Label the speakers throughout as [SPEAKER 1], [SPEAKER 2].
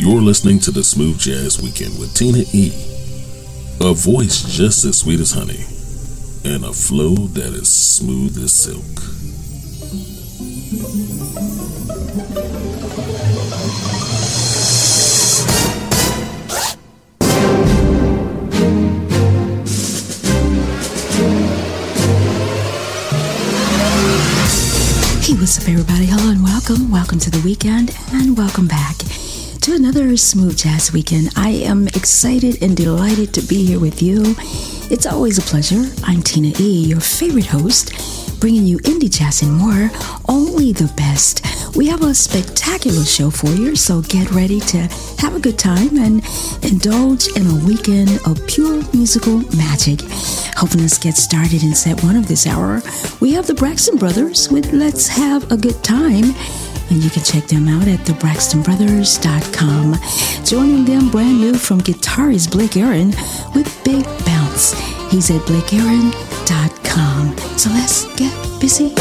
[SPEAKER 1] You're listening to the Smooth Jazz Weekend with Tina E. A voice just as sweet as honey, and a flow that is smooth as silk.
[SPEAKER 2] Hey, what's up, everybody? Hello and welcome. Welcome to the weekend and welcome back to another Smooth Jazz Weekend. I am excited and delighted to be here with you. It's always a pleasure. I'm Tina E., your favorite host, bringing you indie jazz and more, only the best. We have a spectacular show for you, so get ready to have a good time and indulge in a weekend of pure musical magic. Helping us get started in set one of this hour, we have the Braxton Brothers with Let's Have a Good Time and you can check them out at thebraxtonbrothers.com. Joining them brand new from guitarist Blake Aaron with Big Bounce. He's at blakeaaron.com. So let's get busy.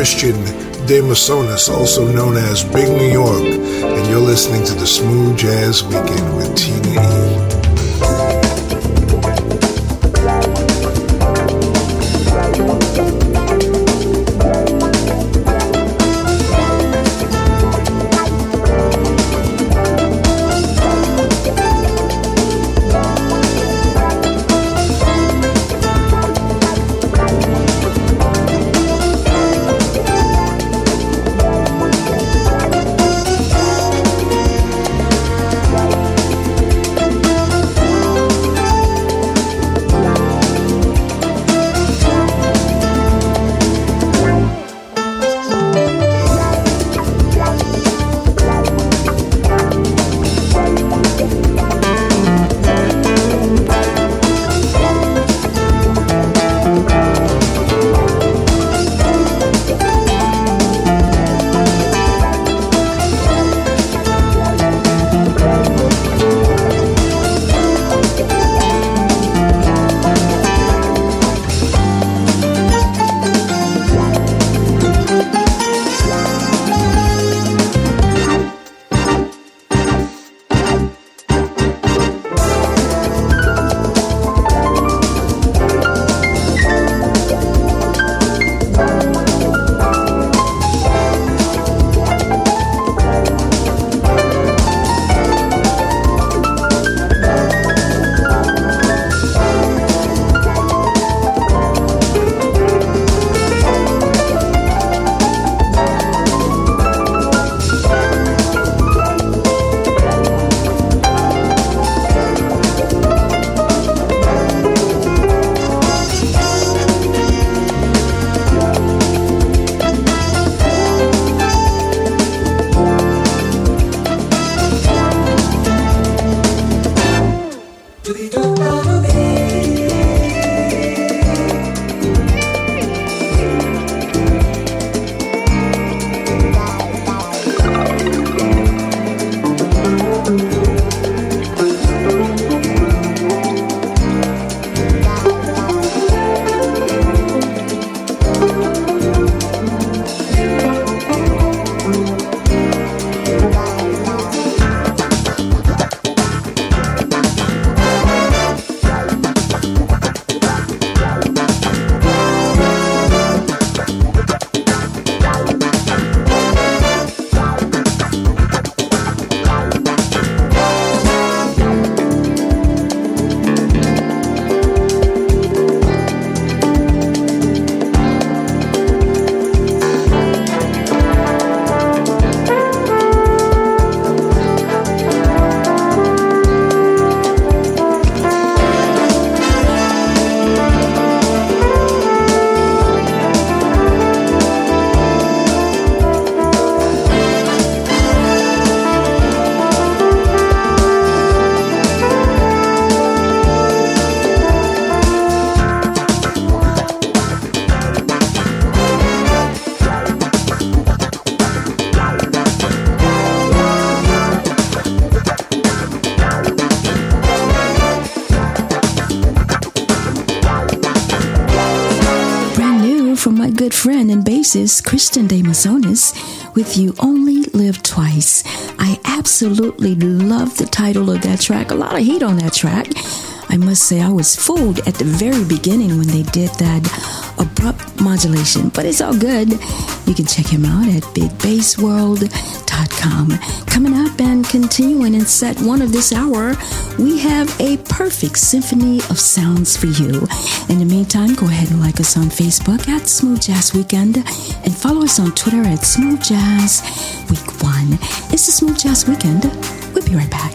[SPEAKER 3] Christian De Mesones, also known as Big New York, and you're listening to the Smooth Jazz Weekend with Tina E.
[SPEAKER 2] bassist, Christian De Mesones, with You Only Live Twice. I absolutely love the title of that track. A lot of heat on that track. I must say, I was fooled at the very beginning when they did that abrupt modulation, but it's all good. You can check him out at bigbassworld.com. Coming up and continuing in set one of this hour, we have a perfect symphony of sounds for you. In the meantime, go ahead and like us on Facebook at Smooth Jazz Weekend and follow us on Twitter at Smooth Jazz Week One. It's the Smooth Jazz Weekend. We'll be right back.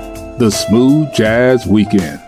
[SPEAKER 4] the Smooth Jazz Weekend.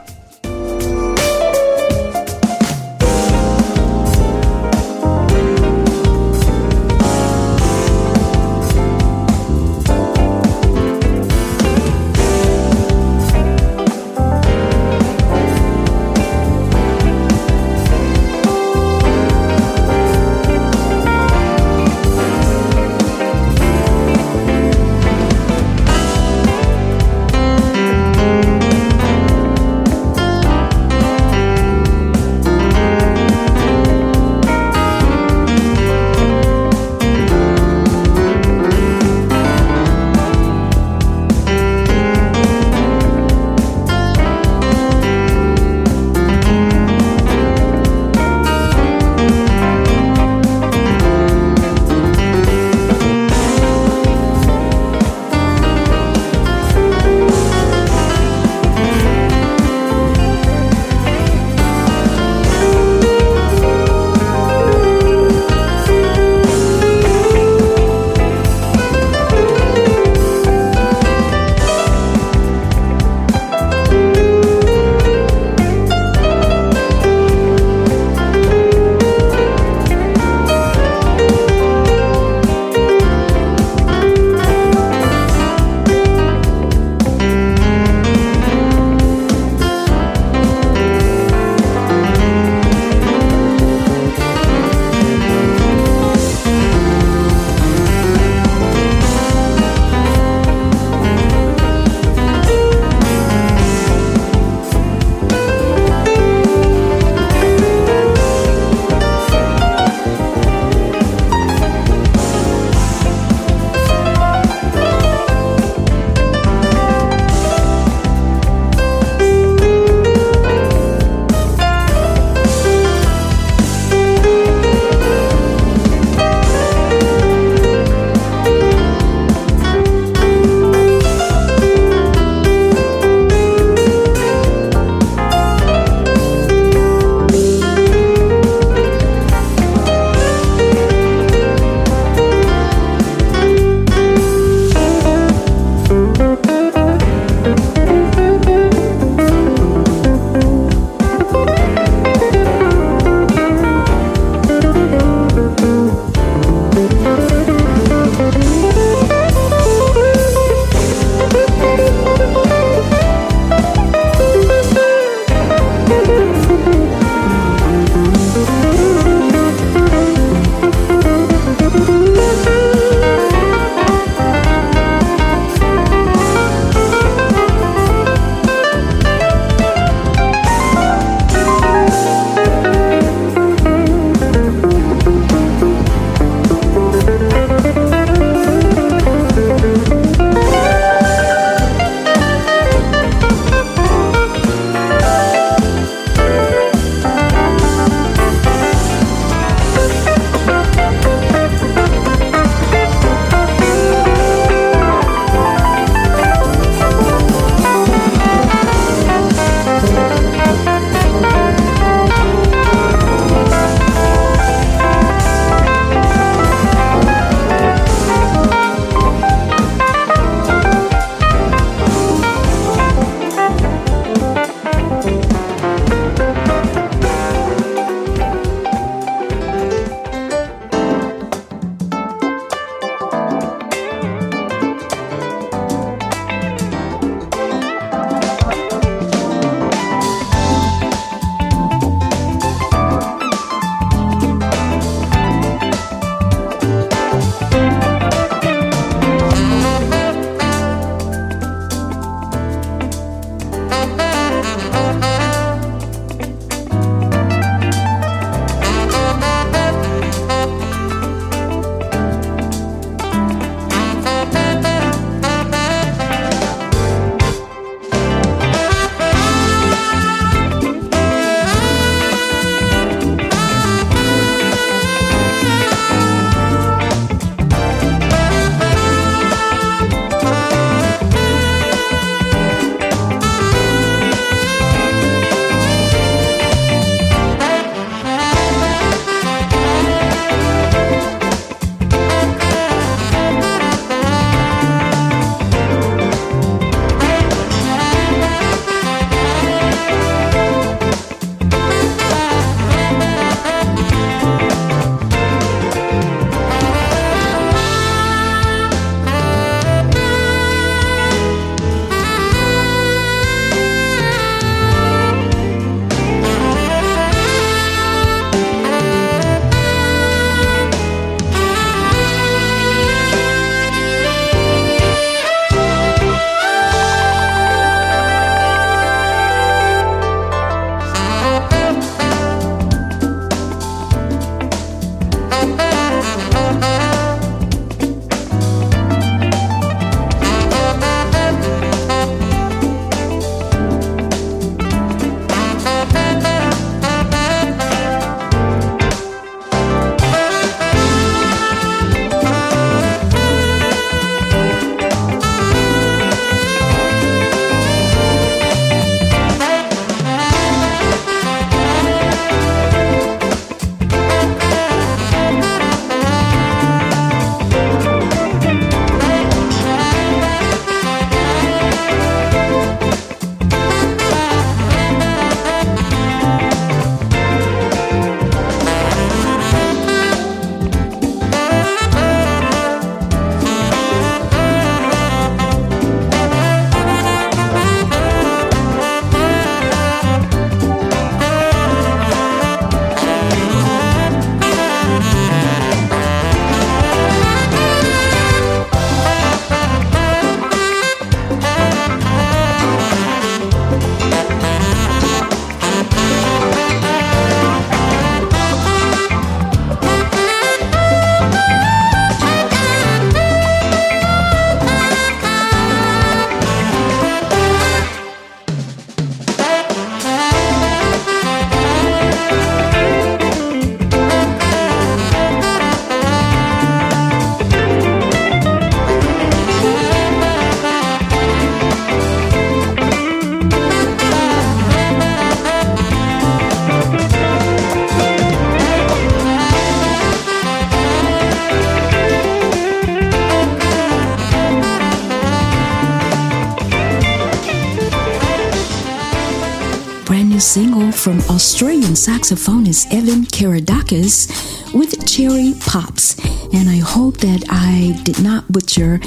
[SPEAKER 2] Australian saxophonist Evan Carydakis with Cherry Pops. And I hope that I did not butcher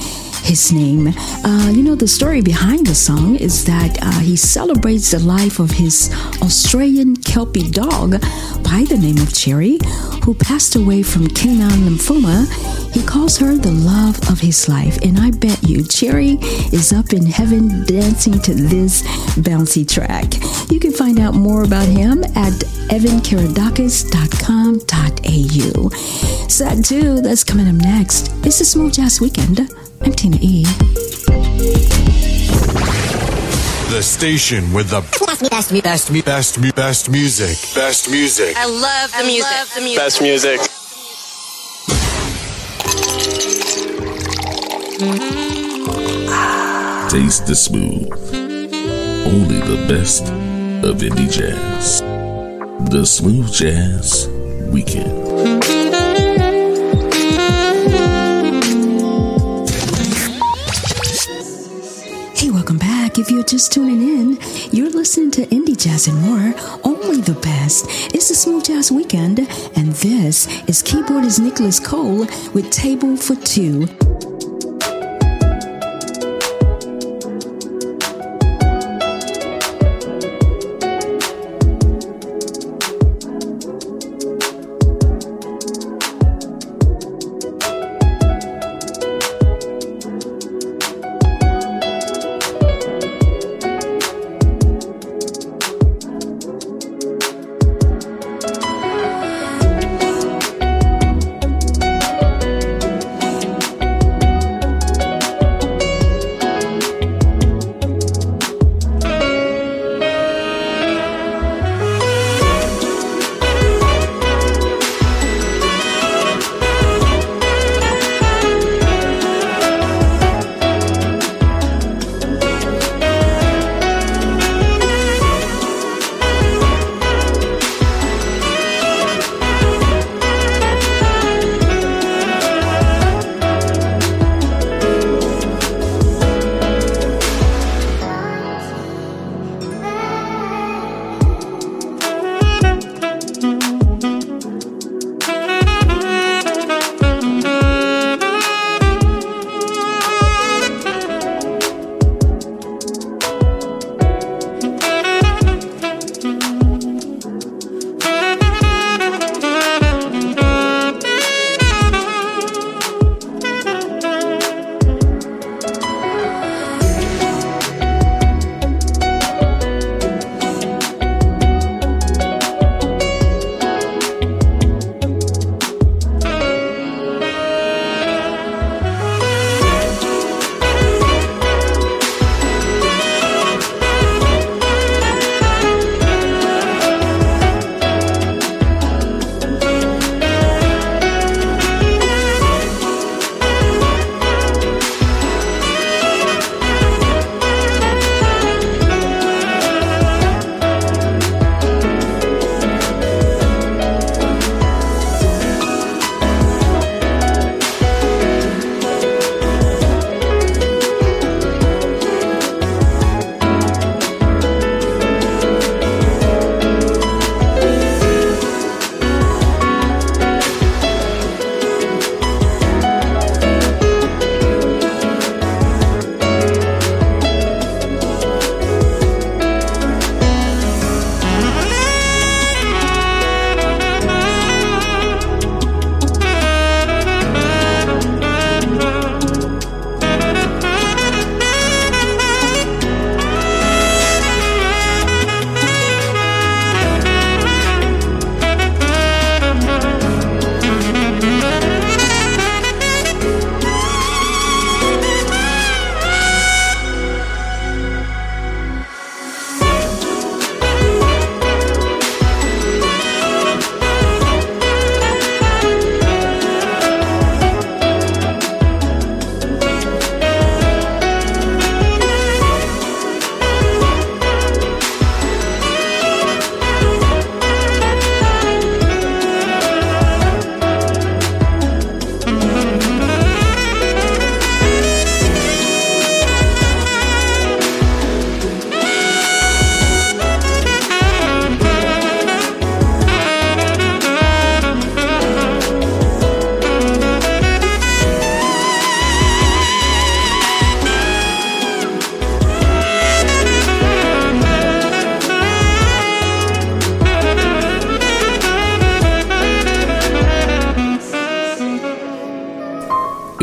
[SPEAKER 2] his name. Uh, you know, the story behind the song is that uh, he celebrates the life of his Australian Kelpie dog by the name of Cherry, who passed away from canine lymphoma. He calls her the love of his life. And I bet you Cherry is up in heaven dancing to this bouncy track. You can find out more about him at evancarydakis.com.au. Sad 2, that's coming up next. It's the Smooth Jazz Weekend. I'm Tina E.
[SPEAKER 5] The station with the best, best, best, best, best music. Best music.
[SPEAKER 6] I love the music.
[SPEAKER 7] Love the music. Best music. Mm-hmm.
[SPEAKER 1] Taste the smooth. Only the best of indie jazz. The Smooth Jazz Weekend.
[SPEAKER 2] If you're just tuning in, you're listening to Indie Jazz and more, only the best. It's the Smooth Jazz Weekend, and this is keyboardist Nicholas Cole with Table for Two.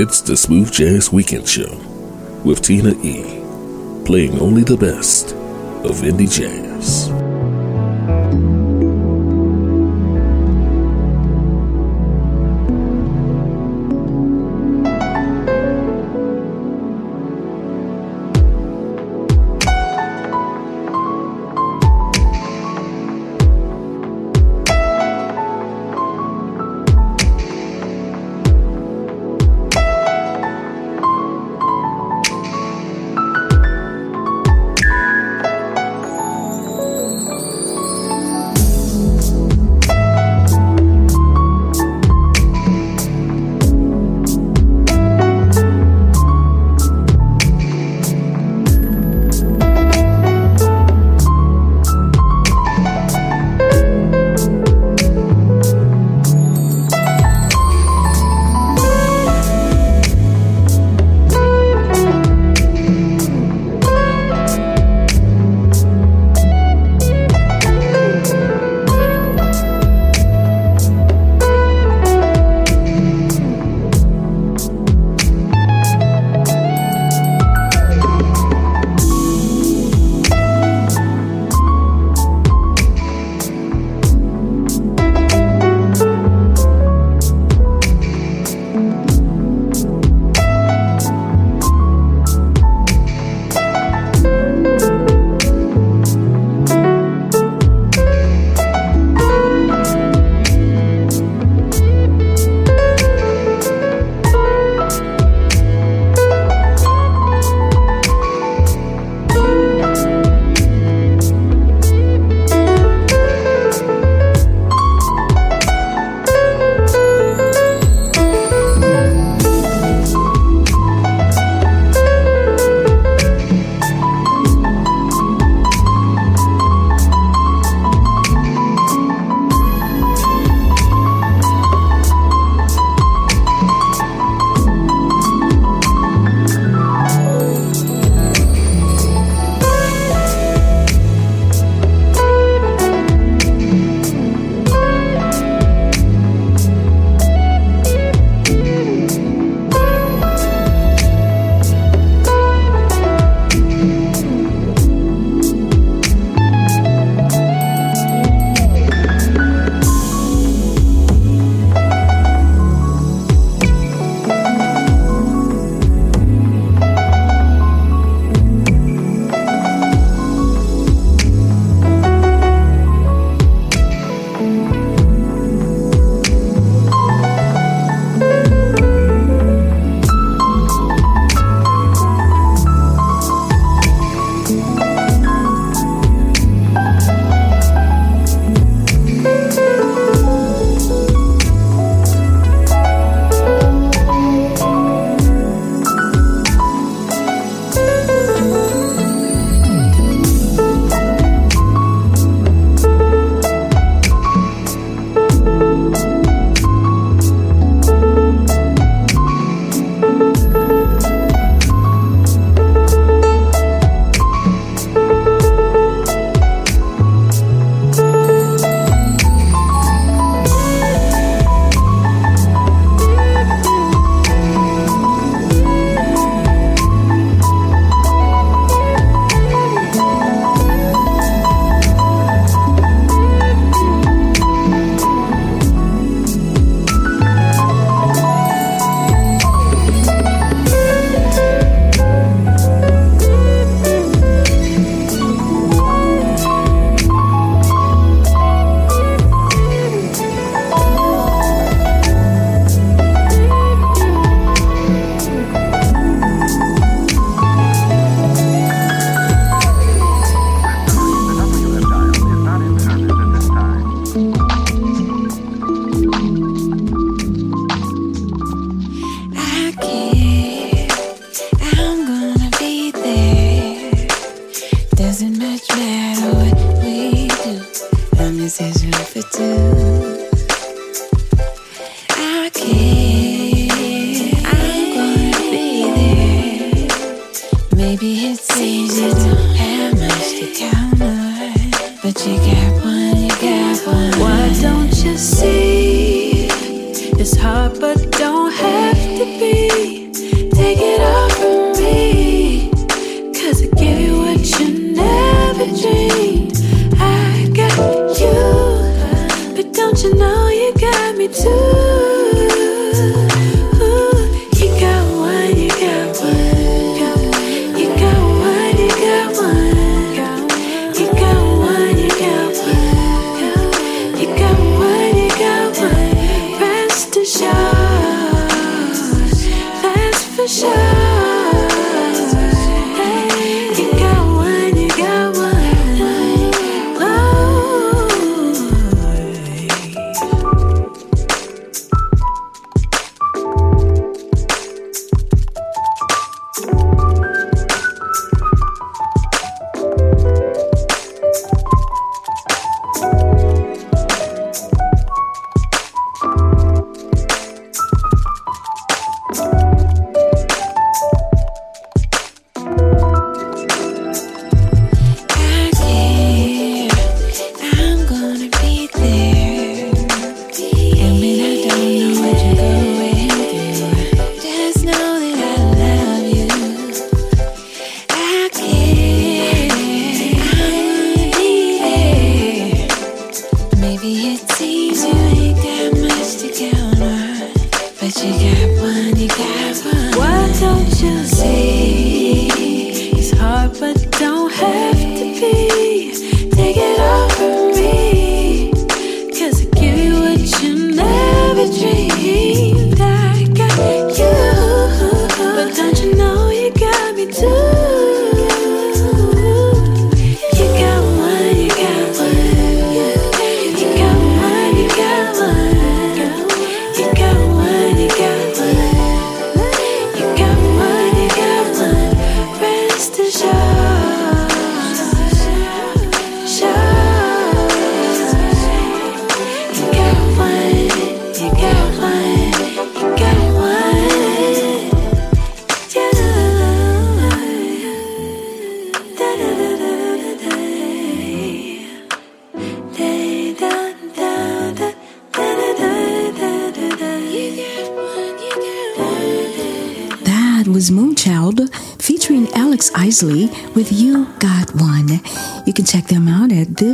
[SPEAKER 8] It's the Smooth Jazz Weekend Show with Tina E, playing only the best of indie jazz.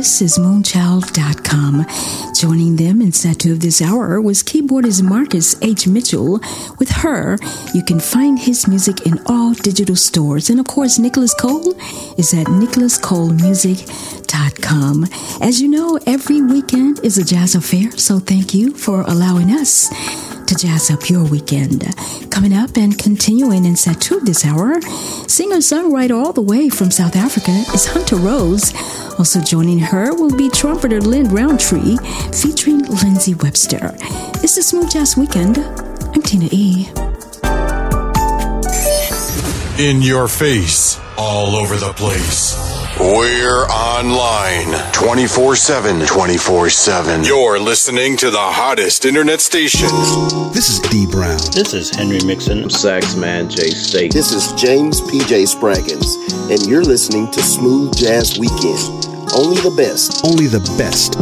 [SPEAKER 2] Out at thisismoonchild.com. Joining them in two of this hour was keyboardist Marcus H. Mitchell. With her, you can find his music in all digital stores. And of course, Nicholas Cole is at nicholascolemusic.com. As you know, every weekend is a jazz affair, so thank you for allowing us to jazz up your weekend. Coming up and continuing in set two this hour, singer songwriter all the way from South Africa is Hunter Rose. Also joining her will be trumpeter Lin Rountree featuring Lindsey Webster. It's the Smooth Jazz Weekend. I'm Tina E.
[SPEAKER 5] In your face, all over the place. We're online 24 7. 24 7. You're listening to the hottest internet station.
[SPEAKER 6] This is D Brown.
[SPEAKER 7] This is Henry Mixon.
[SPEAKER 9] Sax man Jay State.
[SPEAKER 10] This is James PJ Spraggins, and you're listening to Smooth Jazz Weekend. Only the best.
[SPEAKER 6] Only the best.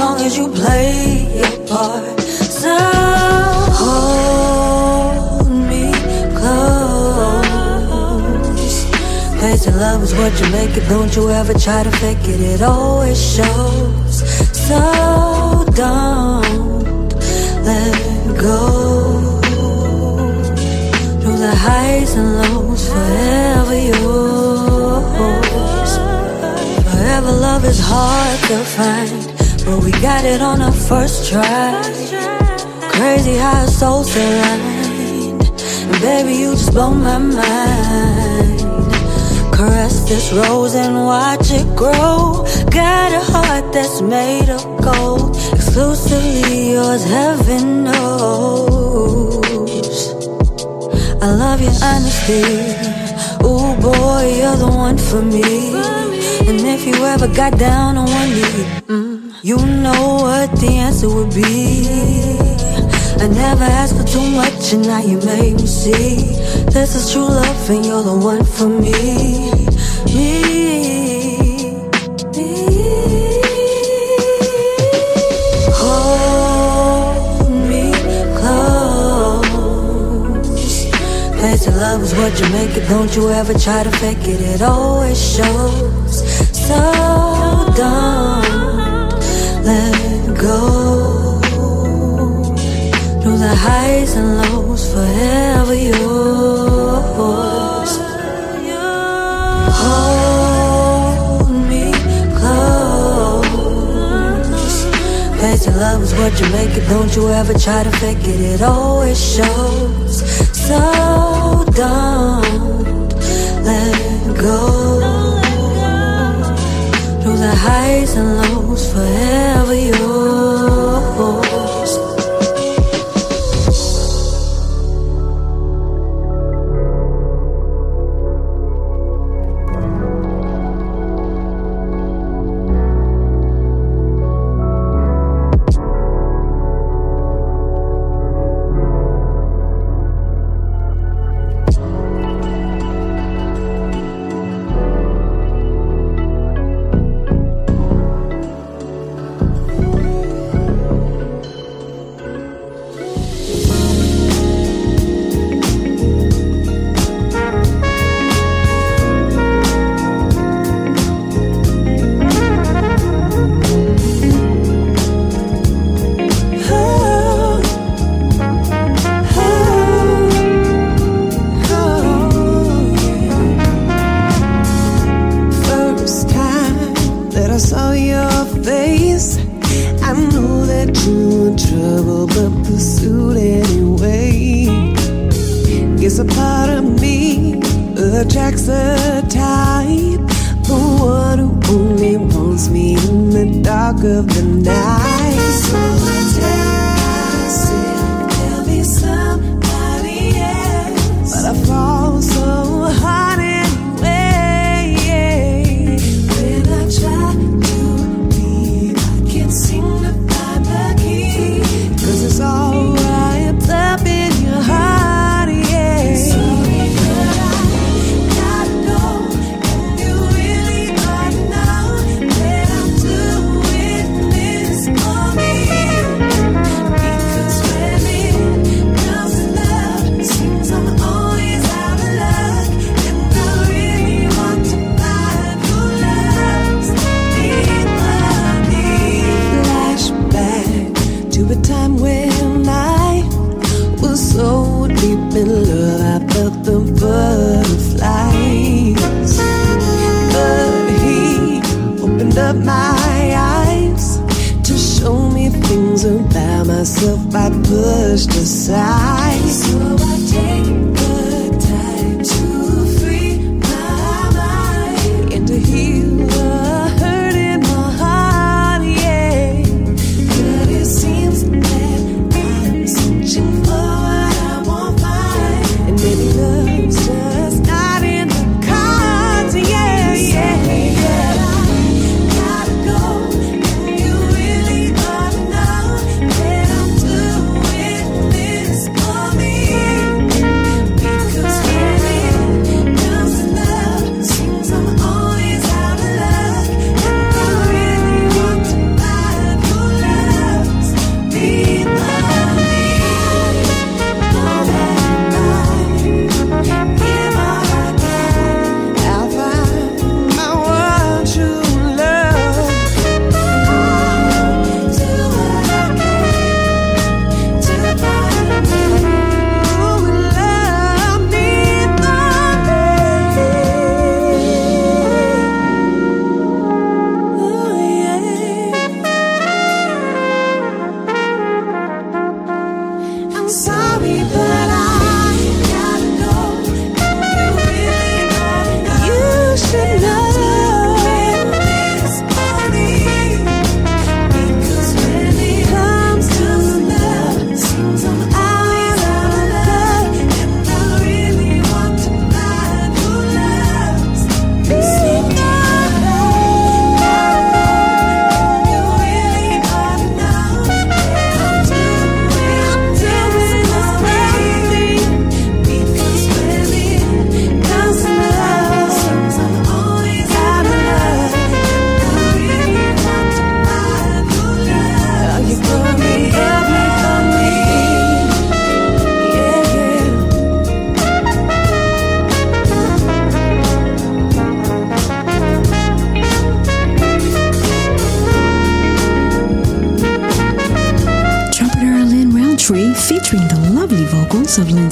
[SPEAKER 11] Long as you play your part. So hold me close. And love is what you make it. Don't you ever try to fake it. It always shows. So don't let go. Through the highs and lows, forever yours. Forever love is hard to find, but we got it on our first try. Crazy how souls aligned, and baby, you just blow my mind. Caress this rose and watch it grow. Got a heart that's made of gold. Exclusively yours, heaven knows. I love your honesty. Ooh, boy, you're the one for me. And if you ever got down on one knee, mm, you know what the answer would be. I never asked for too much, and now you made me see this is true love, and you're the one for me. Me. Hold me close. Basic love is what you make it. Don't you ever try to fake it. It always shows. So don't go the highs and lows, forever yours. Hold me close. Basic love is what you make it. Don't you ever try to fake it. It always shows. So don't let go. Through the highs and lows, forever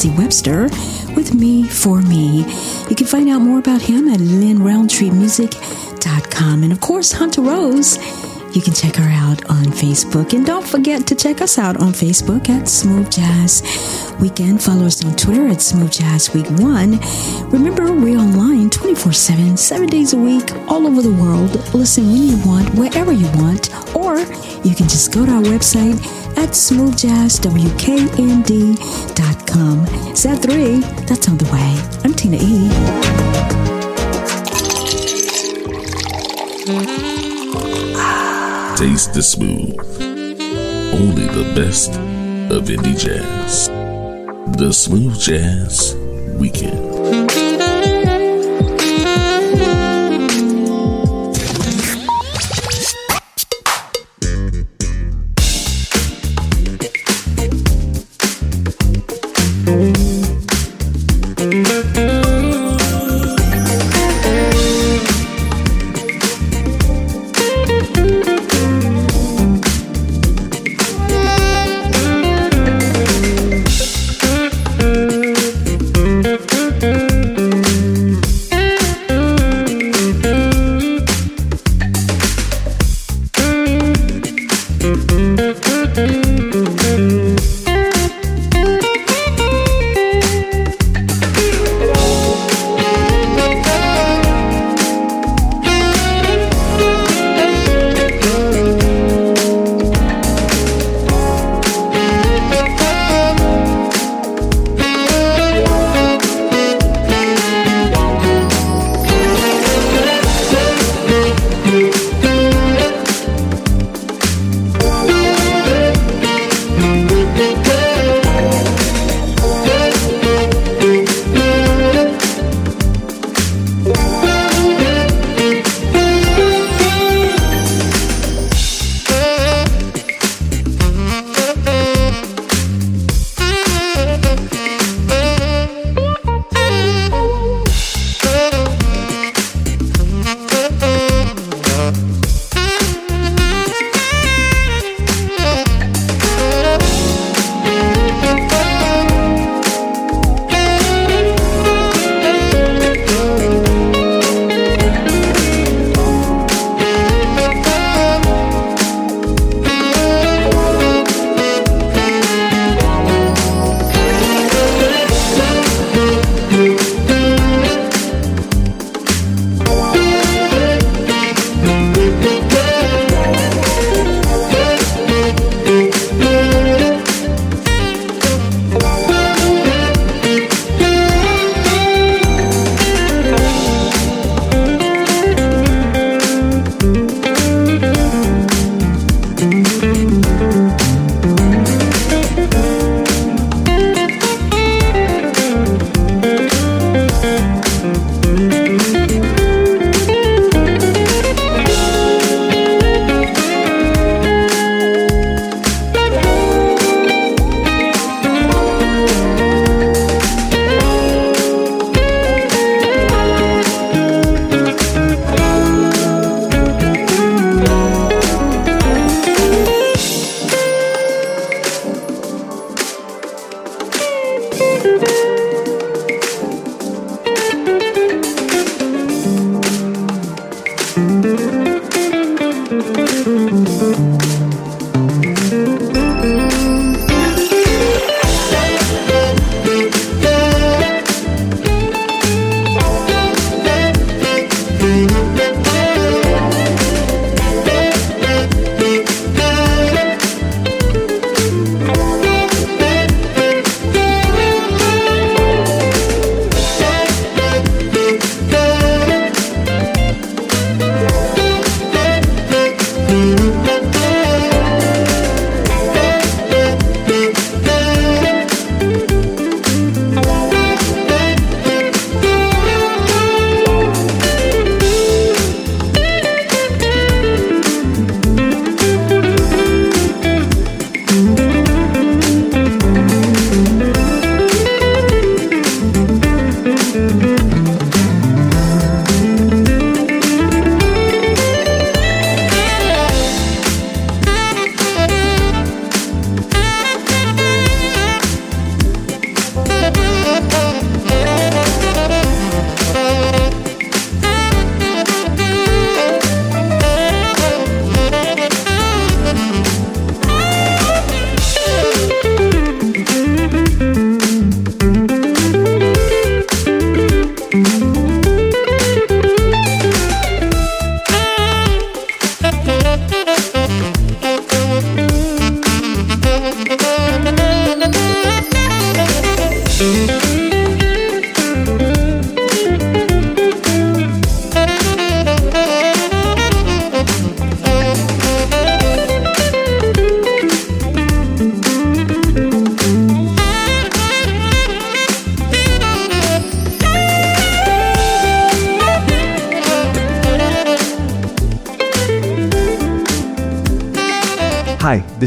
[SPEAKER 2] Webster with Me for Me. You can find out more about him at linrountreemusic.com. And of course, Hunter Rose you can check her out on Facebook. And don't forget to check us out on Facebook at Smooth Jazz Weekend. Follow us on Twitter at Smooth Jazz Week 1. Remember, we're online 24 7, seven days a week, all over the world. Listen when you want, wherever you want, or you can just go to our website at smoothjazzwknd.com. Set 3, that's on the way. I'm Tina E.
[SPEAKER 1] Taste the smooth. Only the best of indie jazz. The Smooth Jazz Weekend.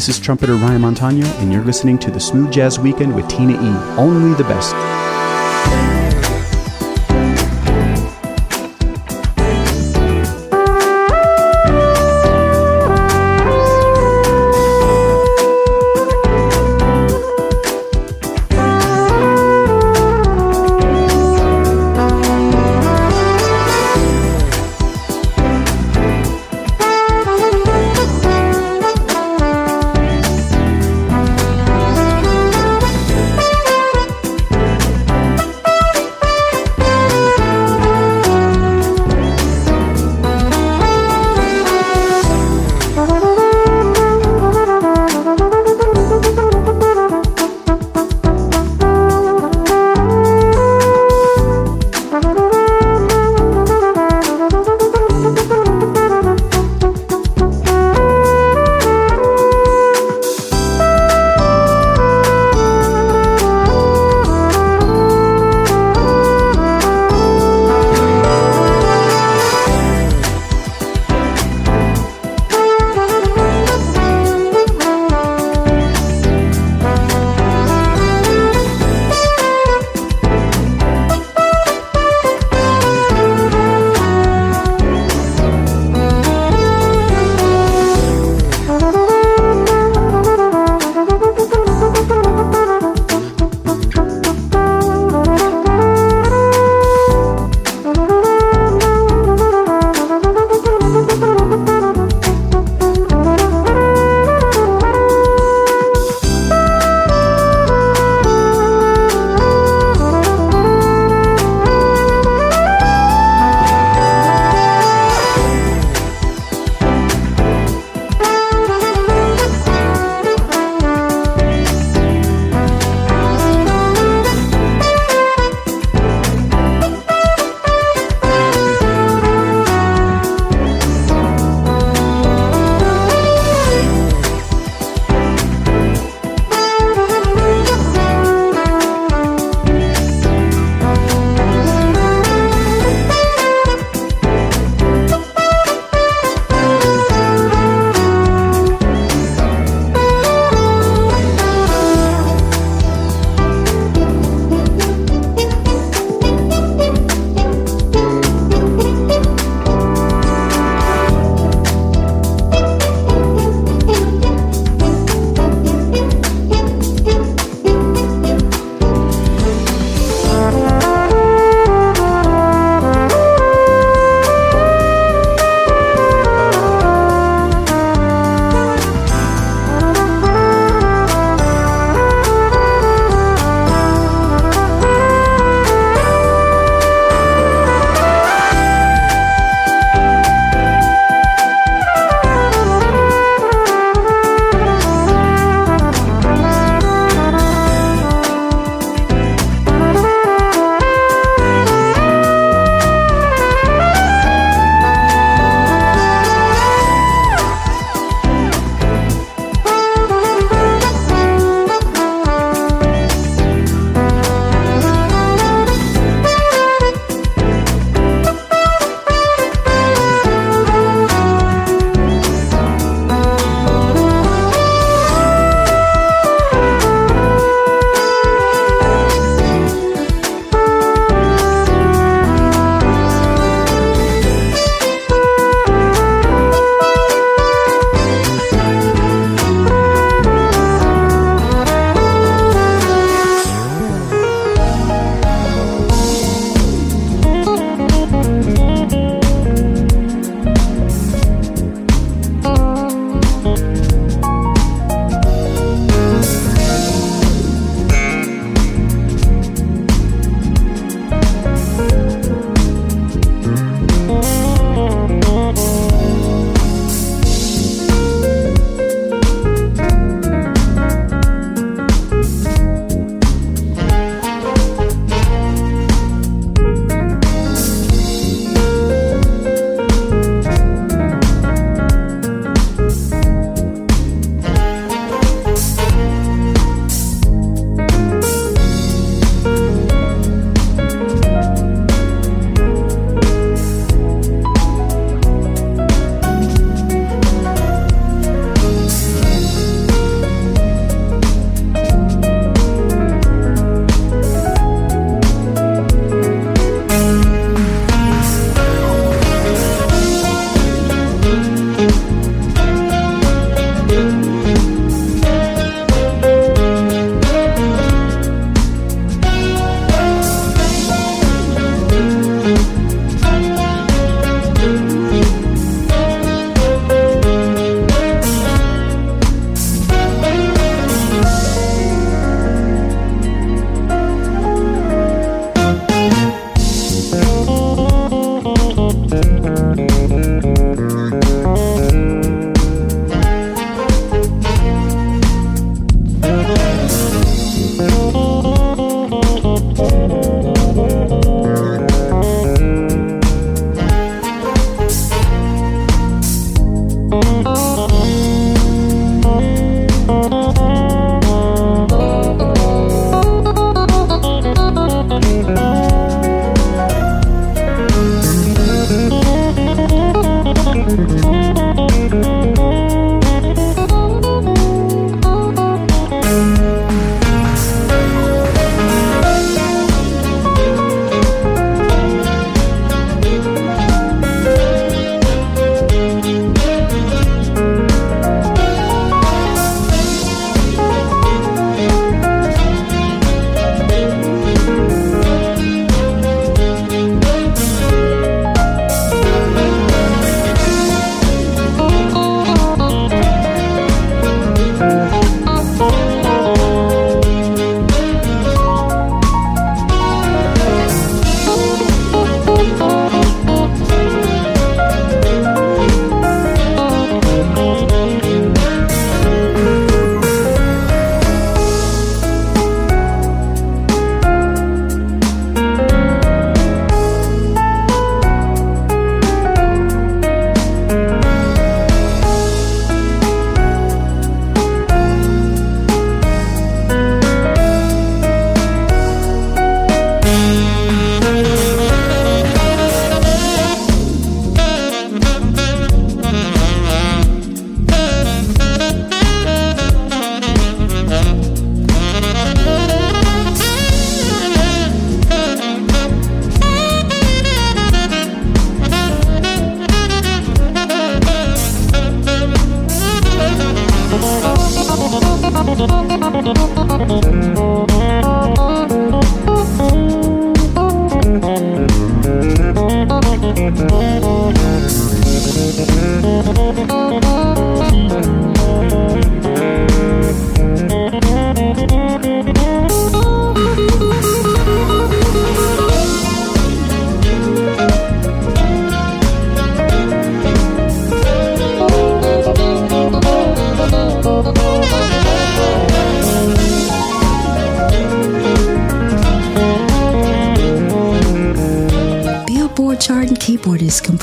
[SPEAKER 7] This is trumpeter Ryan Montano, and you're listening to the Smooth Jazz Weekend with Tina E. Only the best.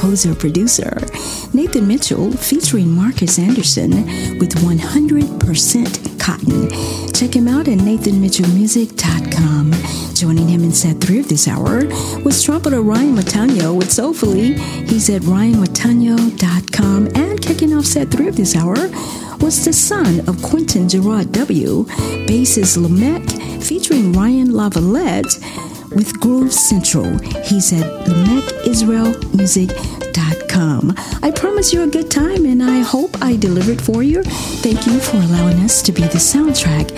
[SPEAKER 2] Composer, producer. Nathan Mitchell featuring Marcus Anderson with 100% Cotton. Check him out at nathanmitchellmusic.com. Joining him in set three of this hour was trumpeter Ryan Montano with Soulfully. He's at ryanmontano.com. And kicking off set three of this hour was the son of Quentin Gerard W., bassist Lamek, featuring Ryan La Valette with Groove Central. He's at LamekIsraelMusic.com. I promise you a good time and I hope I delivered for you. Thank you for allowing us to be the soundtrack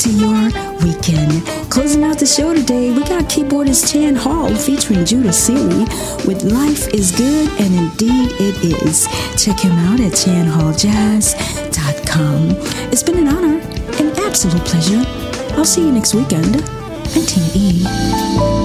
[SPEAKER 2] to your weekend. Closing out the show today, we got keyboardist Chan Hall featuring Judah Sealy with Life is Good and Indeed It Is. Check him out at chanhalljazz.com. It's been an honor, an absolute pleasure. I'll see you next weekend. Tina E.